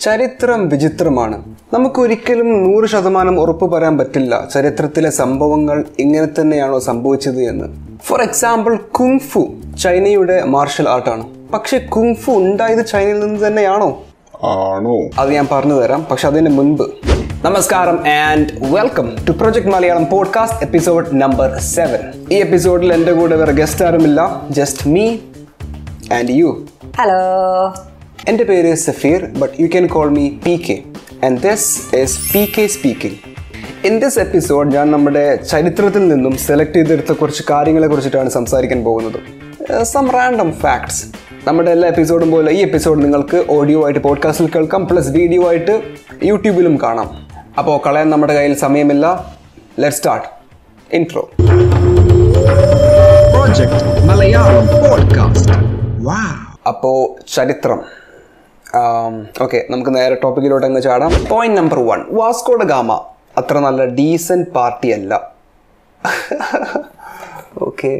ചരിത്രം വിചിത്രമാണ്. നമുക്കൊരിക്കലും നൂറ് ശതമാനം ഉറപ്പ് പറയാൻ പറ്റില്ല ചരിത്രത്തിലെ സംഭവങ്ങൾ ഇങ്ങനെ തന്നെയാണോ സംഭവിച്ചത് എന്ന്. ഫോർ എക്സാമ്പിൾ കുങ്ഫു ചൈനയുടെ മാർഷൽ ആണ്. പക്ഷെ കുങ്ഫു ഉണ്ടായത് ചൈനയിൽ നിന്ന് തന്നെയാണോ? ആണോ? അത് ഞാൻ പറഞ്ഞു തരാം പക്ഷെ അതിന് മുൻപ്. നമസ്കാരം and welcome to project Malayalam podcast episode number seven ഈ എപ്പിസോഡിൽ എന്റെ കൂടെ വേറെ ഗസ്റ്റ് ആരുമില്ല just me and you hello എന്റെ പേര് Safeer but you can call me P K and this is P K speaking in this episode ഞാൻ നമ്മുടെ ചരിത്രത്തിൽ നിന്നും സെലക്ട് ചെയ്തെടുത്ത കുറച്ച് കാര്യങ്ങളെ കുറിച്ചിട്ടാണ് സംസാരിക്കാൻ പോകുന്നത്. സം റാൻഡം ഫാക്ട്സ് നമ്മുടെ എല്ലാ എപ്പിസോഡും പോലെ ഈ എപ്പിസോഡ് നിങ്ങൾക്ക് ഓഡിയോ ആയിട്ട് പോഡ്കാസ്റ്റിൽ കേൾക്കാം പ്ലസ് വീഡിയോ ആയിട്ട് യൂട്യൂബിലും കാണാം. അപ്പോൾ കളയാൻ നമ്മുടെ കയ്യിൽ സമയമില്ല. Let start intro project Malayalam podcast Wow. അപ്പോൾ ചരിത്രം. ഓക്കെ നമുക്ക് നേരെ ടോപ്പിക്കിലോട്ട് അങ്ങ് ചാടാം. Point number one Vasco da Gama അത്ര നല്ല ഡീസന്റ് പാർട്ടി അല്ല ഓക്കെ.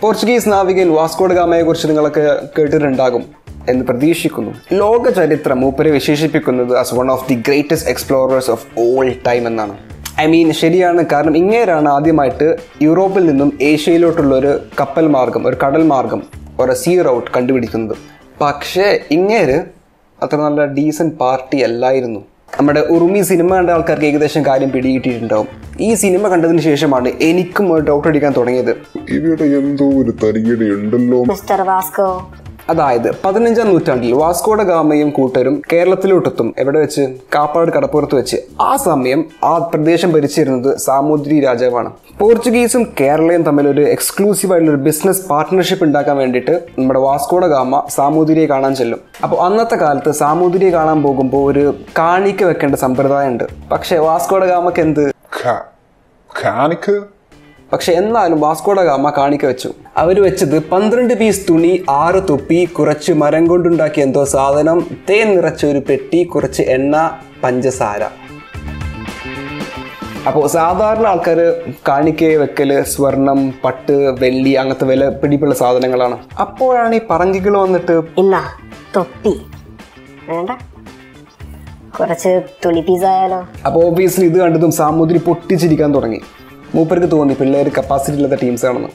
പോർച്ചുഗീസ് നാവികൻ വാസ്കോഡ ഗാമയെ കുറിച്ച് നിങ്ങളൊക്കെ കേട്ടിട്ടുണ്ടാകും എന്ന് പ്രതീക്ഷിക്കുന്നു. ലോക ചരിത്രം മൂപ്പരെ വിശേഷിപ്പിക്കുന്നത് as one of the greatest explorers of all time എന്നാണ്. ഐ മീൻ ശരിയാണ്. കാരണം ഇങ്ങേരാണ് ആദ്യമായിട്ട് യൂറോപ്പിൽ നിന്നും ഏഷ്യയിലോട്ടുള്ള ഒരു കപ്പൽ മാർഗം ഒരു കടൽ മാർഗം ഒരു സീറോ റൗട്ട് കണ്ടുപിടിക്കുന്നത്. പക്ഷേ ഇങ്ങേര് അത്ര നല്ല ഡീസന്റ് പാർട്ടി അല്ലായിരുന്നു. നമ്മുടെ ഉറുമി സിനിമ കണ്ട ആൾക്കാർക്ക് ഏകദേശം കാര്യം പിടികിട്ടിയിട്ടുണ്ടാവും. ഈ സിനിമ കണ്ടതിന് ശേഷമാണ് എനിക്കും ഒരു ഡൗട്ട് അടിക്കാൻ തുടങ്ങിയത്. ഇവിടെ എന്തോ ഒരു തരികിട ഉണ്ടല്ലോ മിസ്റ്റർ വാസ്കോ അതായത് പതിനഞ്ചാം നൂറ്റാണ്ടിൽ വാസ്കോഡ ഗാമയും കൂട്ടരും കേരളത്തിലോട്ടെത്തും. എവിടെ വെച്ച്? കാപ്പാട് കടപ്പുറത്ത് വെച്ച്. ആ സമയം ആ പ്രദേശം ഭരിച്ചിരുന്നത് സാമൂതിരി രാജാവാണ്. പോർച്ചുഗീസും കേരളയും തമ്മിൽ ഒരു എക്സ്ക്ലൂസീവ് ആയിട്ടുള്ള ഒരു ബിസിനസ് പാർട്ട്ണർഷിപ്പ് ഉണ്ടാക്കാൻ വേണ്ടിയിട്ട് നമ്മുടെ വാസ്കോഡ ഗാമ സാമൂതിരിയെ കാണാൻ ചെല്ലും. അപ്പോൾ അന്നത്തെ കാലത്ത് സാമൂതിരിയെ കാണാൻ പോകുമ്പോൾ ഒരു കാണിക്ക് വെക്കേണ്ട സമ്പ്രദായം ഉണ്ട് പക്ഷേ വാസ്കോഡ ഗാമക്ക് എന്ത്? ഖാനിക്ക് പക്ഷെ എന്നാലും വാസ്കോഡ ഗാമ കാണിക്ക വെച്ചു. അവർ വെച്ചത് പന്ത്രണ്ട് പീസ് തുണി ആറ് തുപ്പി കുറച്ച് മരം കൊണ്ടുണ്ടാക്കിയ എന്തോ സാധനം തേൻ നിറച്ച ഒരു പെട്ടി കുറച്ച് എണ്ണ പഞ്ചസാര. അപ്പോൾ സാധാരണ ആൾക്കാർ കാണിക്ക വെക്കൽ സ്വർണം പട്ട് വെള്ളി അങ്ങനത്തെ വില പിടിപ്പുള്ള സാധനങ്ങളാണ്. അപ്പോഴാണ് ഈ പറങ്കികൾ വന്നിട്ട് ഇന്നാ തൊപ്പി. വേണ്ട. കുറച്ച് തുണി പീസായാലോ അപ്പോൾ ഓബിയസ്ലി ഇത് കണ്ടതും സാമൂതിരി പൊട്ടിച്ചിരിക്കാൻ തുടങ്ങി. മൂപ്പർക്ക് തോന്നി പിള്ളേർ കപ്പാസിറ്റി ഇല്ലാത്ത ടീംസ് ആണെന്ന്.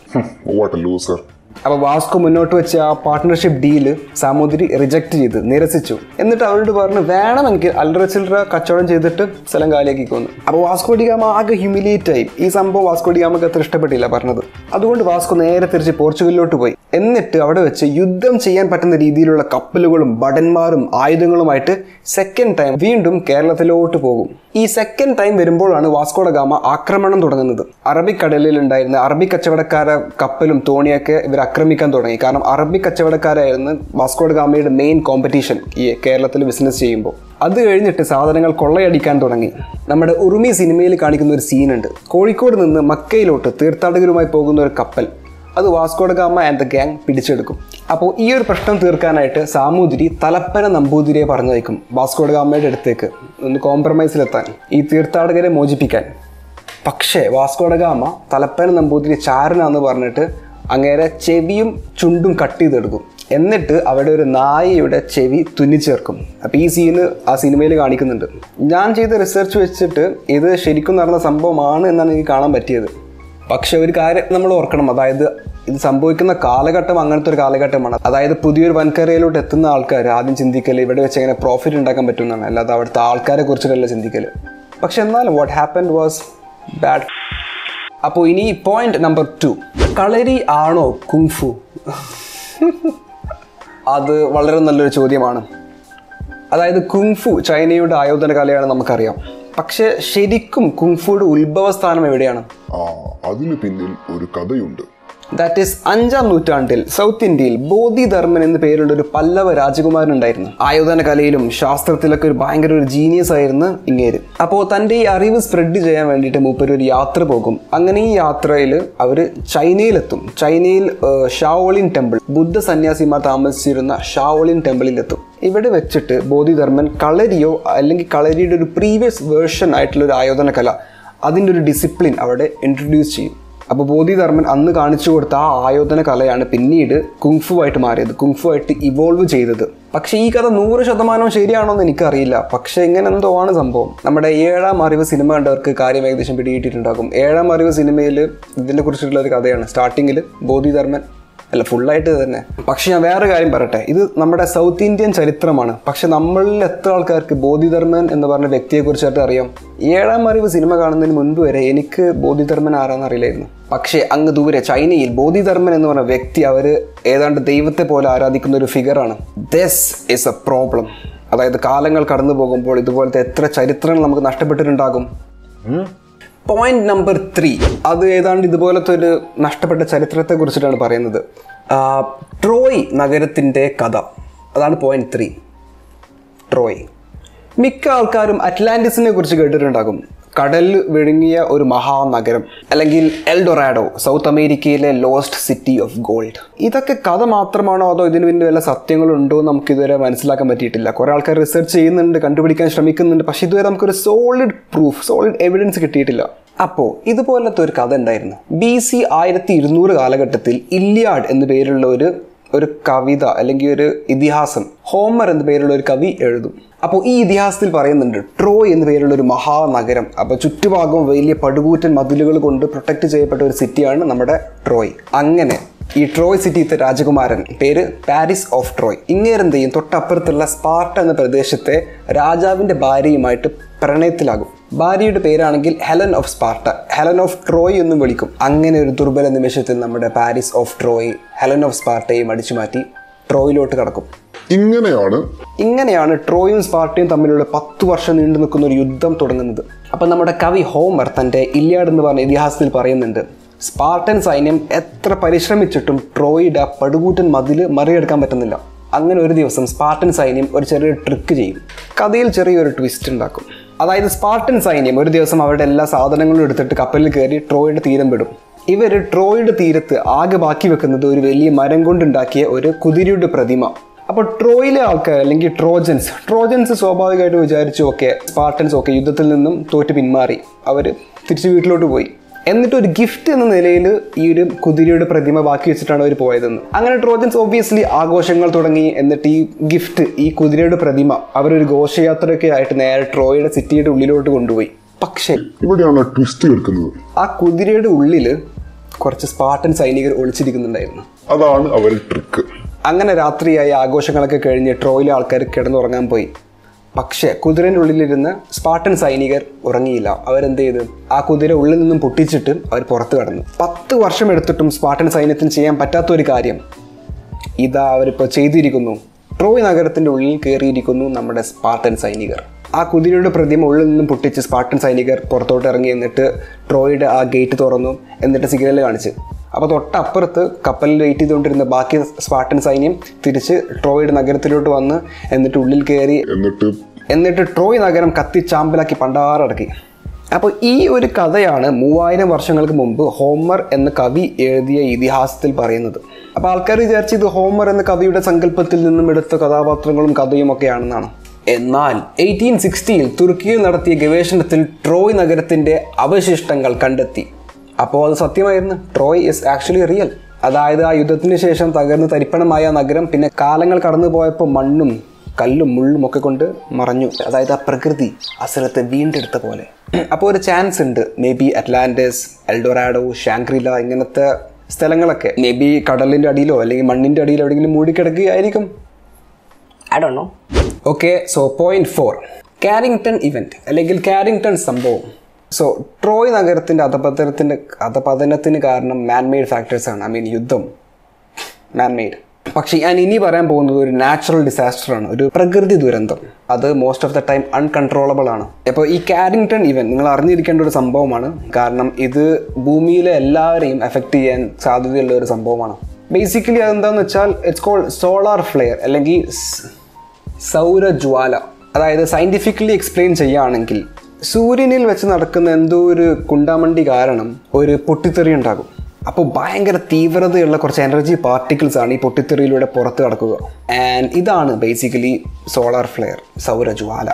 വാട്ട് ലൂസർ അപ്പോൾ വാസ്കോ മുന്നോട്ട് വെച്ച ആ പാർട്ട്ണർഷിപ്പ് ഡീൽ സാമൂതിരി റിജക്ട് ചെയ്ത് നിരസിച്ചു. എന്നിട്ട് അവരോട് പറഞ്ഞു വേണമെങ്കിൽ അല്ലറ ചില്ലറ കച്ചവടം ചെയ്തിട്ട് സ്ഥലം കാലിയാക്കി കൊന്നു അപ്പോൾ വാസ്കോ ഡിഗാമ ആകെ ഹ്യൂമിലിയേറ്റ് ആയി. ഈ സംഭവം വാസ്കോ ഡിഗാമക്ക് അത്ര ഇഷ്ടപ്പെട്ടില്ല പറഞ്ഞത്. അതുകൊണ്ട് വാസ്കോ നേരെ തിരിച്ച് പോർച്ചുഗലിലോട്ട് പോയി. എന്നിട്ട് അവിടെ വെച്ച് യുദ്ധം ചെയ്യാൻ പറ്റുന്ന രീതിയിലുള്ള കപ്പലുകളും ഭടന്മാരും ആയുധങ്ങളുമായിട്ട് സെക്കൻഡ് ടൈം വീണ്ടും കേരളത്തിലോട്ട് പോകും. ഈ സെക്കൻഡ് ടൈം വരുമ്പോഴാണ് വാസ്കോഡ ഗാമ ആക്രമണം തുടങ്ങുന്നത്. അറബിക്കടലിൽ ഉണ്ടായിരുന്ന അറബി കച്ചവടക്കാര കപ്പലും തോണിയൊക്കെ ഇവർ ആക്രമിക്കാൻ തുടങ്ങി. കാരണം അറബി കച്ചവടക്കാരായിരുന്നു വാസ്കോഡ് ഗാമയുടെ മെയിൻ കോമ്പറ്റീഷൻ ഈ കേരളത്തിൽ ബിസിനസ് ചെയ്യുമ്പോൾ. അത് കഴിഞ്ഞിട്ട് സാധനങ്ങൾ കൊള്ളയടിക്കാൻ തുടങ്ങി. നമ്മുടെ ഉറുമി സിനിമയിൽ കാണിക്കുന്ന ഒരു സീനുണ്ട് കോഴിക്കോട് നിന്ന് മക്കയിലോട്ട് തീർത്ഥാടകരുമായി പോകുന്ന ഒരു കപ്പൽ. അത് Vasco da Gama and the gang പിടിച്ചെടുക്കും. അപ്പോൾ ഈ ഒരു പ്രശ്നം തീർക്കാനായിട്ട് സാമൂതിരി തലപ്പന നമ്പൂതിരിയെ പറഞ്ഞയക്കും വാസ്കോഡ് ഗാമയുടെ അടുത്തേക്ക്. ഒന്ന് കോംപ്രമൈസിലെത്താൻ ഈ തീർത്ഥാടകരെ മോചിപ്പിക്കാൻ. പക്ഷേ Vasco da Gama Talappana Namboothiri ചാരനാന്ന് പറഞ്ഞിട്ട് അങ്ങേരെ ചെവിയും ചുണ്ടും കട്ട് ചെയ്തെടുക്കും. എന്നിട്ട് അവിടെ ഒരു നായയുടെ ചെവി തുന്നിച്ചേർക്കും. അപ്പോൾ ഈ സീന് ആ സിനിമയിൽ കാണിക്കുന്നുണ്ട്. ഞാൻ ചെയ്ത റിസർച്ച് വെച്ചിട്ട് ഇത് ശരിക്കും നടന്ന സംഭവമാണ് എന്നാണ് എനിക്ക് കാണാൻ പറ്റിയത്. പക്ഷെ ഒരു കാര്യം നമ്മൾ ഓർക്കണം. അതായത് ഇത് സംഭവിക്കുന്ന കാലഘട്ടം അങ്ങനത്തെ ഒരു കാലഘട്ടമാണ്. അതായത് പുതിയൊരു വൻകരയിലോട്ട് എത്തുന്ന ആൾക്കാർ ആദ്യം ചിന്തിക്കൽ ഇവിടെ വെച്ച് എങ്ങനെ പ്രോഫിറ്റ് ഉണ്ടാക്കാൻ പറ്റുമെന്നാണ് അല്ലാതെ അവിടുത്തെ ആൾക്കാരെ കുറിച്ചിട്ടല്ല ചിന്തിക്കൽ പക്ഷെ എന്നാലും വാട്ട് ഹാപ്പൻ വാസ് ബാഡ് അപ്പോൾ ഇനി പോയിന്റ് നമ്പർ ടു കളരി ആണോ കുങ്ഫു അത് വളരെ നല്ലൊരു ചോദ്യമാണ്. അതായത് കുങ്ഫു ചൈനയുടെ ആയോധന കലയാണ് നമുക്കറിയാം. പക്ഷെ ശരിക്കും കുങ്ഫുയുടെ ഉത്ഭവസ്ഥാനം എവിടെയാണ്? ആ അതിനു പിന്നിൽ ഒരു കഥയുണ്ട്. ദാറ്റ് ഈസ് അഞ്ചാം നൂറ്റാണ്ടിൽ സൗത്ത് ഇന്ത്യയിൽ ബോധിധർമ്മൻ എന്ന പേരുള്ള ഒരു പല്ലവ രാജകുമാരൻ ഉണ്ടായിരുന്നു ആയോധന കലയിലും ശാസ്ത്രത്തിലൊക്കെ ഒരു ഭയങ്കര ഒരു ജീനിയസ് ആയിരുന്നു ഇങ്ങേര്. അപ്പോൾ തന്റെ ഈ അറിവ് സ്പ്രെഡ് ചെയ്യാൻ വേണ്ടിയിട്ട് മൂപ്പര് ഒരു യാത്ര പോകും. അങ്ങനെ ഈ യാത്രയിൽ അവർ ചൈനയിലെത്തും. ചൈനയിൽ ഷാവോളിൻ ടെമ്പിൾ. ബുദ്ധ സന്യാസിമാർ താമസിച്ചിരുന്ന ഷാവോളിൻ ടെമ്പിളിലെത്തും. ഇവിടെ വെച്ചിട്ട് ബോധിധർമ്മൻ കളരിയോ അല്ലെങ്കിൽ കളരിയുടെ ഒരു പ്രീവിയസ് വേർഷൻ ആയിട്ടുള്ള ഒരു ആയോധന കല അതിന്റെ ഒരു ഡിസിപ്ലിൻ അവിടെ ഇൻട്രൊഡ്യൂസ് ചെയ്യും. അപ്പോൾ ബോധിധർമ്മൻ അന്ന് കാണിച്ചു കൊടുത്ത ആ ആയോധന കലയാണ് പിന്നീട് കുങ്ഫു ആയിട്ട് മാറിയത് കുങ്ഫു ആയിട്ട് ഇവോൾവ് ചെയ്തത്. പക്ഷേ ഈ കഥ നൂറ് ശതമാനം ശരിയാണോ എന്ന് എനിക്കറിയില്ല. പക്ഷേ ഇങ്ങനെ എന്തോ ആണ് സംഭവം. നമ്മുടെ ഏഴാം അറിവ് സിനിമ കണ്ടവർക്ക് കാര്യം ഏകദേശം പിടികിട്ടിട്ടുണ്ടാകും ഏഴാം അറിവ് സിനിമയിൽ ഇതിനെ കുറിച്ചിട്ടുള്ള ഒരു കഥയാണ്. സ്റ്റാർട്ടിങ്ങിൽ ബോധിധർമ്മൻ അല്ല ഫുള്ളായിട്ട് തന്നെ. പക്ഷെ ഞാൻ വേറെ കാര്യം പറയട്ടെ. ഇത് നമ്മുടെ സൗത്ത് ഇന്ത്യൻ ചരിത്രമാണ്. പക്ഷെ നമ്മളിൽ എത്ര ആൾക്കാർക്ക് ബോധിധർമ്മൻ എന്ന് പറഞ്ഞ വ്യക്തിയെക്കുറിച്ചായിട്ട് അറിയാം? ഏഴാം അറിവ് സിനിമ കാണുന്നതിന് മുൻപ് വരെ എനിക്ക് ബോധിധർമ്മൻ ആരാന്ന് അറിയില്ലായിരുന്നു. പക്ഷേ അങ്ങ് ദൂരെ ചൈനയിൽ ബോധിധർമ്മൻ എന്ന് പറഞ്ഞ വ്യക്തി അവർ ഏതാണ്ട് ദൈവത്തെ പോലെ ആരാധിക്കുന്ന ഒരു ഫിഗറാണ് ദിസ് ഇസ് എ പ്രോബ്ലം അതായത് കാലങ്ങൾ കടന്നു പോകുമ്പോൾ ഇതുപോലത്തെ എത്ര ചരിത്രങ്ങൾ നമുക്ക് നഷ്ടപ്പെട്ടിട്ടുണ്ടാകും? പോയിന്റ് നമ്പർ ത്രീ അത് ഏതാണ്ട് ഇതുപോലത്തെ ഒരു നഷ്ടപ്പെട്ട ചരിത്രത്തെ കുറിച്ചിട്ടാണ് പറയുന്നത്. ട്രോയ് നഗരത്തിന്റെ കഥ. അതാണ് പോയിന്റ് ത്രീ ട്രോയ്. മിക്ക ആൾക്കാരും അറ്റ്ലാന്റിസിനെ കുറിച്ച് കേട്ടിട്ടുണ്ടാകും. കടലിൽ വിഴുങ്ങിയ ഒരു മഹാനഗരം അല്ലെങ്കിൽ എൽഡൊറാഡോ സൗത്ത് അമേരിക്കയിലെ ലോസ്റ്റ് സിറ്റി ഓഫ് ഗോൾഡ്. ഇതൊക്കെ കഥ മാത്രമാണോ അതോ ഇതിന് പിന്നെ വല്ല സത്യങ്ങളുണ്ടോ എന്ന് നമുക്ക് ഇതുവരെ മനസ്സിലാക്കാൻ പറ്റിയിട്ടില്ല. കുറേ ആൾക്കാർ റിസർച്ച് ചെയ്യുന്നുണ്ട് കണ്ടുപിടിക്കാൻ ശ്രമിക്കുന്നുണ്ട് പക്ഷേ ഇതുവരെ നമുക്കൊരു സോളിഡ് പ്രൂഫ് സോളിഡ് എവിഡൻസ് കിട്ടിയിട്ടില്ല. അപ്പോൾ ഇതുപോലത്തെ ഒരു കഥ ഉണ്ടായിരുന്നു ബി സി ആയിരത്തി ഇരുന്നൂറ് കാലഘട്ടത്തിൽ ഇല്ലിയാഡ് എന്നു പേരുള്ള ഒരു ഒരു കവിത അല്ലെങ്കിൽ ഒരു ഇതിഹാസം. ഹോമർ എന്ന പേരുള്ള ഒരു കവി എഴുതും. അപ്പോൾ ഈ ഇതിഹാസത്തിൽ പറയുന്നുണ്ട് ട്രോയ് എന്ന പേരുള്ള ഒരു മഹാനഗരം. അപ്പോൾ ചുറ്റുഭാഗവും വലിയ പടുകൂറ്റൻ മതിലുകൾ കൊണ്ട് പ്രൊട്ടക്ട് ചെയ്യപ്പെട്ട ഒരു സിറ്റിയാണ് നമ്മുടെ ട്രോയ്. അങ്ങനെ ഈ ട്രോയ് സിറ്റിയിലത്തെ രാജകുമാരൻ പേര് പാരിസ് ഓഫ് ട്രോയ്. ഇങ്ങേരെന്ത് ചെയ്യും? തൊട്ടപ്പുറത്തുള്ള സ്പാർട്ട എന്ന പ്രദേശത്തെ രാജാവിന്റെ ഭാര്യയുമായിട്ട് പ്രണയത്തിലാകും. ഭാര്യയുടെ പേരാണെങ്കിൽ Helen of Sparta. Helen of Troy എന്നും വിളിക്കും. അങ്ങനെ ഒരു ദുർബല നിമിഷത്തിൽ നമ്മുടെ Paris of Troy Helen of സ്പാർട്ടയും അടിച്ചു മാറ്റി ട്രോയിലോട്ട് കടക്കും. ഇങ്ങനെയാണ് ഇങ്ങനെയാണ് ട്രോയും സ്പാർട്ടയും തമ്മിലുള്ള പത്തു വർഷം നീണ്ടു നിൽക്കുന്ന ഒരു യുദ്ധം തുടങ്ങുന്നത്. അപ്പം നമ്മുടെ കവി ഹോമർ തന്റെ ഇല്യാഡ് എന്ന് പറഞ്ഞ ഇതിഹാസത്തിൽ പറയുന്നുണ്ട് സ്പാർട്ടൻ സൈന്യം എത്ര പരിശ്രമിച്ചിട്ടും ട്രോയിയുടെ പടുകൂറ്റൻ മതിൽ മറികടക്കാൻ പറ്റുന്നില്ല. അങ്ങനെ ഒരു ദിവസം സ്പാർട്ടൻ സൈന്യം ഒരു ചെറിയൊരു ട്രിക്ക് ചെയ്യും. കഥയിൽ ചെറിയൊരു ട്വിസ്റ്റ് ഉണ്ടാക്കും. അതായത് സ്പാർട്ടൻ സൈന്യം ഒരു ദിവസം അവരുടെ എല്ലാ സാധനങ്ങളും എടുത്തിട്ട് കപ്പലിൽ കയറി ട്രോയുടെ തീരം വിടും. ഇവർ ട്രോയുടെ തീരത്ത് ആകെ ബാക്കി വെക്കുന്നത് ഒരു വലിയ മരം കൊണ്ടുണ്ടാക്കിയ ഒരു കുതിരയുടെ പ്രതിമ. അപ്പോൾ ട്രോയിലെ ആൾക്കാർ അല്ലെങ്കിൽ ട്രോജൻസ് ട്രോജൻസ് സ്വാഭാവികമായിട്ട് വിചാരിച്ചു ഓക്കെ സ്പാർട്ടൻസ് ഓക്കെ യുദ്ധത്തിൽ നിന്നും തോറ്റ് പിന്മാറി. അവർ തിരിച്ച് വീട്ടിലോട്ട് പോയി. എന്നിട്ട് ഒരു ഗിഫ്റ്റ് എന്ന നിലയിൽ ഈ ഒരു കുതിരയുടെ പ്രതിമ ബാക്കി വെച്ചിട്ടാണ് അവർ പോയതെന്ന്. അങ്ങനെ ട്രോജൻസ് ഒബ്വിയസ്ലി ആഘോഷങ്ങൾ തുടങ്ങി. എന്നിട്ട് ഈ ഗിഫ്റ്റ് ഈ കുതിരയുടെ പ്രതിമ അവരൊരു ഘോഷയാത്രയൊക്കെ ആയിട്ട് നേരെ ട്രോയുടെ സിറ്റിയുടെ ഉള്ളിലോട്ട് കൊണ്ടുപോയി. പക്ഷേ ഇവിടെയാണ് ട്വിസ്റ്റ് കേൾക്കുന്നത് ആ കുതിരയുടെ ഉള്ളിൽ കുറച്ച് സ്പാർട്ടൻ സൈനികർ ഒളിച്ചിരിക്കുന്നുണ്ടായിരുന്നു. അതാണ് അവരുടെ ട്രിക്ക് അങ്ങനെ രാത്രിയായി ആഘോഷങ്ങളൊക്കെ കഴിഞ്ഞ് ട്രോയിലെ ആൾക്കാർ കിടന്നുറങ്ങാൻ പോയി. പക്ഷേ കുതിരന്റെ ഉള്ളിലിരുന്ന് സ്പാർട്ടൻ സൈനികർ ഉറങ്ങിയില്ല. അവരെന്ത് ചെയ്തു? ആ കുതിര ഉള്ളിൽ നിന്നും പൊട്ടിച്ചിട്ട് അവർ പുറത്തു കടന്നു. പത്ത് വർഷം എടുത്തിട്ടും സ്പാർട്ടൻ സൈന്യത്തിന് ചെയ്യാൻ പറ്റാത്ത ഒരു കാര്യം. ഇതാ അവരിപ്പോൾ ചെയ്തിരിക്കുന്നു. ട്രോയ് നഗരത്തിന്റെ ഉള്ളിൽ കയറിയിരിക്കുന്നു നമ്മുടെ സ്പാർട്ടൻ സൈനികർ. ആ കുതിരയുടെ പ്രതിമ ഉള്ളിൽ നിന്നും പൊട്ടിച്ച് സ്പാർട്ടൻ സൈനികർ പുറത്തോട്ട് ഇറങ്ങി എന്നിട്ട് ട്രോയുടെ ആ ഗേറ്റ് തുറന്നു എന്നിട്ട് സിഗ്നൽ കാണിച്ച്. അപ്പോൾ തൊട്ടപ്പുറത്ത് കപ്പലിൽ വെയിറ്റ് ചെയ്തുകൊണ്ടിരുന്ന ബാക്കി സ്പാർട്ടൻ സൈന്യം തിരിച്ച് ട്രോയുടെ നഗരത്തിലോട്ട് വന്ന് എന്നിട്ട് ഉള്ളിൽ കയറി എന്നിട്ട്? എന്നിട്ട് ട്രോയ് നഗരം കത്തിച്ചാമ്പലാക്കി പണ്ടാറടക്കി അപ്പോൾ ഈ ഒരു കഥയാണ് മൂവായിരം വർഷങ്ങൾക്ക് മുമ്പ് ഹോമർ എന്ന കവി എഴുതിയ ഇതിഹാസത്തിൽ പറയുന്നത്. അപ്പോൾ ആൾക്കാർ വിചാരിച്ച് ഇത് ഹോമർ എന്ന കവിയുടെ സങ്കല്പത്തിൽ നിന്നും എടുത്ത കഥാപാത്രങ്ങളും കഥയും ഒക്കെയാണെന്നാണ്. എന്നാൽ എയ്റ്റീൻ സിക്സ്റ്റിയിൽ തുർക്കിയിൽ നടത്തിയ ഗവേഷണത്തിൽ ട്രോയ് നഗരത്തിന്റെ അവശിഷ്ടങ്ങൾ കണ്ടെത്തി. അപ്പോൾ അത് സത്യമായിരുന്നു. ട്രോയ് ഇസ് ആക്ച്വലി റിയൽ അതായത് ആ യുദ്ധത്തിന് ശേഷം തകർന്ന് തരിപ്പണമായ നഗരം പിന്നെ കാലങ്ങൾ കടന്നു പോയപ്പോൾ മണ്ണും കല്ലും മുള്ളും ഒക്കെ കൊണ്ട് മറഞ്ഞു. അതായത് ആ പ്രകൃതി ആ വീണ്ടെടുത്ത പോലെ. അപ്പോൾ ഒരു ചാൻസ് ഉണ്ട്. May be Atlantis Eldorado Shangri la ഇങ്ങനത്തെ സ്ഥലങ്ങളൊക്കെ. മേ ബി കടലിന്റെ അടിയിലോ അല്ലെങ്കിൽ മണ്ണിന്റെ അടിയിലോ എവിടെയെങ്കിലും മൂടിക്കിടക്കുകയായിരിക്കും. I do know okay so point four Carrington event അല്ലെങ്കിൽ കാരിങ്ടൺ സംഭവം. സോ ട്രോയ് നഗരത്തിന്റെ അധപതനത്തിന്റെ അധപതനത്തിന് കാരണം മാൻമെയ്ഡ് ഫാക്ടേഴ്സ് ആണ്. ഐ മീൻ യുദ്ധം. മാൻമെയ്ഡ് പക്ഷേ ഞാൻ ഇനി പറയാൻ പോകുന്നത് ഒരു നാച്ചുറൽ ഡിസാസ്റ്റർ ആണ്. ഒരു പ്രകൃതി ദുരന്തം. അത് most of the time uncontrollable ആണ്. അപ്പോൾ ഈ കാരിങ്ടൺ ഇവന്റ് നിങ്ങൾ അറിഞ്ഞിരിക്കേണ്ട ഒരു സംഭവമാണ്. കാരണം ഇത് ഭൂമിയിലെ എല്ലാവരെയും എഫക്റ്റ് ചെയ്യാൻ സാധ്യതയുള്ള ഒരു സംഭവമാണ്. ബേസിക്കലി അതെന്താന്ന് വെച്ചാൽ ഇറ്റ്സ് കോൾഡ് സോളാർ ഫ്ലെയർ അല്ലെങ്കിൽ സൗരജ്വാല. അതായത് സയന്റിഫിക്കലി എക്സ്പ്ലെയിൻ ചെയ്യുകയാണെങ്കിൽ സൂര്യനിൽ വെച്ച് നടക്കുന്ന എന്തോ ഒരു കുണ്ടാമണ്ടി കാരണം ഒരു പൊട്ടിത്തെറി ഉണ്ടാകും. അപ്പോൾ ഭയങ്കര തീവ്രതയുള്ള കുറച്ച് എനർജി പാർട്ടിക്കിൾസ് ആണ് ഈ പൊട്ടിത്തെറിയിലൂടെ പുറത്ത് കടക്കുക. ആൻഡ് ഇതാണ് ബേസിക്കലി സോളാർ ഫ്ലെയർ സൗരജ്വാല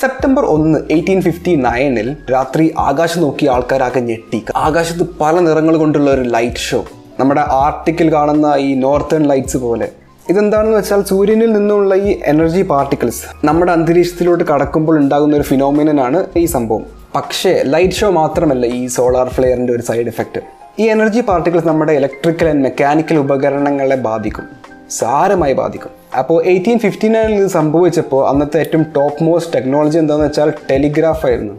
സെപ്റ്റംബർ ഒന്ന് എയ്റ്റീൻ ഫിഫ്റ്റി നയനിൽ രാത്രി ആകാശം നോക്കി ആൾക്കാരാകെ ഞെട്ടി. ആകാശത്ത് പല നിറങ്ങൾ കൊണ്ടുള്ള ഒരു ലൈറ്റ് ഷോ നമ്മുടെ ആർട്ടിക്കിൽ കാണുന്ന ഈ നോർത്തേൺ ലൈറ്റ്സ് പോലെ. ഇതെന്താണെന്ന് വെച്ചാൽ സൂര്യനിൽ നിന്നുള്ള ഈ എനർജി പാർട്ടിക്കിൾസ് നമ്മുടെ അന്തരീക്ഷത്തിലോട്ട് കടക്കുമ്പോൾ ഉണ്ടാകുന്ന ഒരു ഫിനോമിനനാണ് ഈ സംഭവം. പക്ഷേ ലൈറ്റ് ഷോ മാത്രമല്ല ഈ സോളാർ ഫ്ലെയറിന്റെ ഒരു സൈഡ് എഫക്റ്റ് ഈ എനർജി പാർട്ടിക്കിൾസ് നമ്മുടെ ഇലക്ട്രിക്കൽ ആൻഡ് മെക്കാനിക്കൽ ഉപകരണങ്ങളെ ബാധിക്കും. സാരമായി ബാധിക്കും. അപ്പോൾ എയ്റ്റീൻ ഫിഫ്റ്റി നയനിൽ ഇത് സംഭവിച്ചപ്പോൾ അന്നത്തെ ഏറ്റവും ടോപ്പ് മോസ്റ്റ് ടെക്നോളജി എന്താണെന്ന് വെച്ചാൽ ടെലിഗ്രാഫ് ആയിരുന്നു.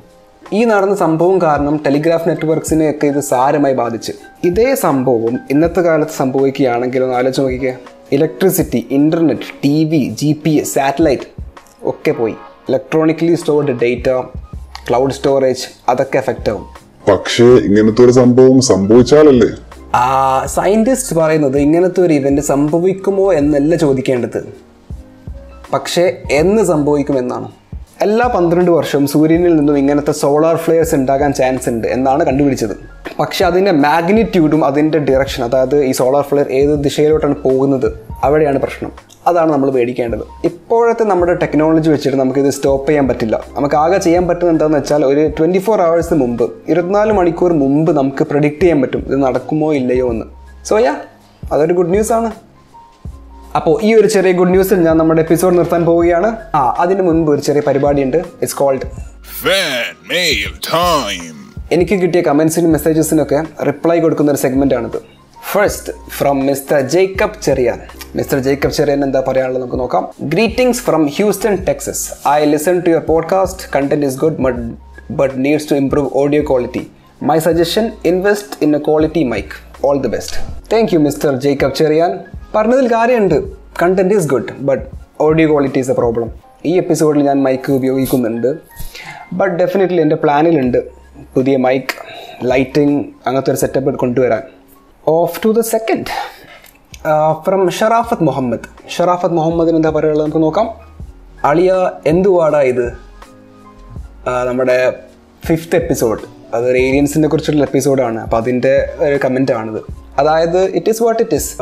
ഈ നടന്ന സംഭവം കാരണം ടെലിഗ്രാഫ് നെറ്റ്വർക്ക്സിനെയൊക്കെ ഇത് സാരമായി ബാധിച്ച്. ഇതേ സംഭവം ഇന്നത്തെ കാലത്ത് സംഭവിക്കുകയാണെങ്കിൽ ഒന്ന് ആലോചിച്ച് നോക്കിക്കേ. Electricity internet T V G P S satellite ഒക്കെ പോയി. Electronically stored data cloud storage അതൊക്കെ എഫക്റ്റ് ആവും. പക്ഷേ ഇങ്ങനത്തെ ഒരു സംഭവം സംഭവിച്ചാലല്ലേ? സയന്റിസ്റ്റ് പറയുന്നത് ഇങ്ങനത്തെ ഒരു ഇവന്റ് സംഭവിക്കുമോ എന്നല്ല ചോദിക്കേണ്ടത്. പക്ഷേ എന്ന് സംഭവിക്കുമെന്നാണ്. എല്ലാ പന്ത്രണ്ട് വർഷവും സൂര്യനിൽ നിന്നും ഇങ്ങനത്തെ സോളാർ ഫ്ലെയർസ് ഉണ്ടാകാൻ ചാൻസ് ഉണ്ട് എന്നാണ് കണ്ടുപിടിച്ചത്. പക്ഷെ അതിന്റെ മാഗ്നിറ്റ്യൂഡും അതിന്റെ ഡിറക്ഷൻ അതായത് ഈ സോളാർ ഫ്ലെയർ ഏത് ദിശയിലോട്ടാണ് പോകുന്നത് അവിടെയാണ് പ്രശ്നം. അതാണ് നമ്മൾ മേടിക്കേണ്ടത് ഇപ്പോഴത്തെ നമ്മുടെ ടെക്നോളജി വെച്ചിട്ട് നമുക്കിത് സ്റ്റോപ്പ് ചെയ്യാൻ പറ്റില്ല. നമുക്ക് ആകെ ചെയ്യാൻ പറ്റുന്നത് എന്താണെന്ന് വെച്ചാൽ ഒരു ട്വന്റി ഫോർ അവേഴ്സ് മുമ്പ് ഇരുപത്തിനാല് മണിക്കൂർ മുമ്പ് നമുക്ക് പ്രഡിക്റ്റ് ചെയ്യാൻ പറ്റും ഇത് നടക്കുമോ ഇല്ലയോ എന്ന്. സോ യാ അതൊരു ഗുഡ് ന്യൂസ് ആണ്. അപ്പോൾ ഈ ഒരു ചെറിയ ഗുഡ് ന്യൂസിൽ ഞാൻ നമ്മുടെ എപ്പിസോഡ് നിർത്താൻ പോവുകയാണ്. ആ അതിന് മുൻപ് ഒരു ചെറിയ പരിപാടിയുണ്ട്. It's called fan time. എനിക്ക് കിട്ടിയ കമൻസിനും മെസ്സേജസിനൊക്കെ റിപ്ലൈ കൊടുക്കുന്ന ഒരു സെഗ്മെന്റാണിത് first from mister Jacob Cheriyan mister Jacob Cheriyan എന്താ പറയാനുള്ളത് നമുക്ക് നോക്കാം. Greetings from Houston Texas I listen to your podcast content is good but but needs to improve audio quality my suggestion invest in a quality mic all the best thank you mister Jacob Cheriyan പറഞ്ഞതിൽ കാര്യമുണ്ട്. Content is good but audio quality is a problem ഈ എപ്പിസോഡിൽ ഞാൻ mic ഉപയോഗിക്കുന്നുണ്ട്. But definitely എന്റെ പ്ലാനിലുണ്ട് പുതിയ mic lighting അങ്ങനത്തെ ഒരു സെറ്റപ്പ് കൊണ്ടുവരാൻ. Off to the second from Sharafat Muhammad. Sharafat മുഹമ്മദിന് എന്താ പറയുള്ളത് നമുക്ക് നോക്കാം. അളിയ എന്തുവാടാ ഇത്? നമ്മുടെ ഫിഫ്ത്ത് എപ്പിസോഡ് അതൊരു ഏലിയൻസിനെ കുറിച്ചുള്ള എപ്പിസോഡാണ് അപ്പോൾ അതിന്റെ ഒരു കമന്റ് ആണിത്. അതായത് it is what it is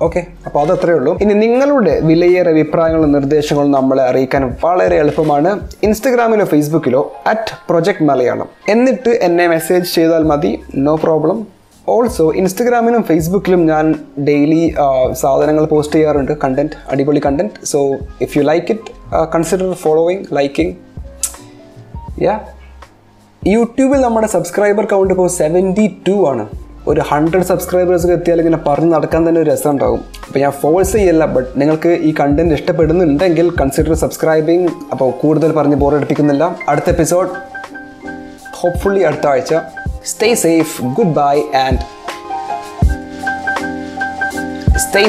okay അപ്പോൾ അത് അത്രയേ ഉള്ളൂ. ഇനി നിങ്ങളുടെ വിലയേറെ അഭിപ്രായങ്ങളും നിർദ്ദേശങ്ങളും നമ്മളെ അറിയിക്കാൻ വളരെ എളുപ്പമാണ്. ഇൻസ്റ്റഗ്രാമിലോ ഫേസ്ബുക്കിലോ അറ്റ് പ്രൊജക്ട് മലയാളം എന്നിട്ട് എന്നെ മെസ്സേജ് ചെയ്താൽ മതി നോ പ്രോബ്ലം ഓൾസോ ഇൻസ്റ്റഗ്രാമിലും ഫേസ്ബുക്കിലും ഞാൻ ഡെയിലി സാധനങ്ങൾ പോസ്റ്റ് ചെയ്യാറുണ്ട് കണ്ടന്റ് അടിപൊളി content so if you like it consider following liking ya യൂട്യൂബിൽ നമ്മുടെ സബ്സ്ക്രൈബർ കൗണ്ട് ഇപ്പോൾ സെവന്റി ടു ആണ്. ഒരു ഹൺഡ്രഡ് സബ്സ്ക്രൈബേഴ്സ് എത്തിയാൽ ഇങ്ങനെ പറഞ്ഞ് നടക്കാൻ തന്നെ ഒരു രസം ഉണ്ടാകും അപ്പോൾ ഞാൻ ഫോഴ്സ് ചെയ്യല്ല ബട്ട് നിങ്ങൾക്ക് ഈ കണ്ടന്റ് ഇഷ്ടപ്പെടുന്നുണ്ടെങ്കിൽ കൺസിഡർ സബ്സ്ക്രൈബിങ് അപ്പോൾ കൂടുതൽ പറഞ്ഞ് ബോറടിപ്പിക്കുന്നില്ല അടുത്ത എപ്പിസോഡ് ഹോപ്പ്ഫുള്ളി അടുത്ത ആഴ്ച. Stay safe good bye and stay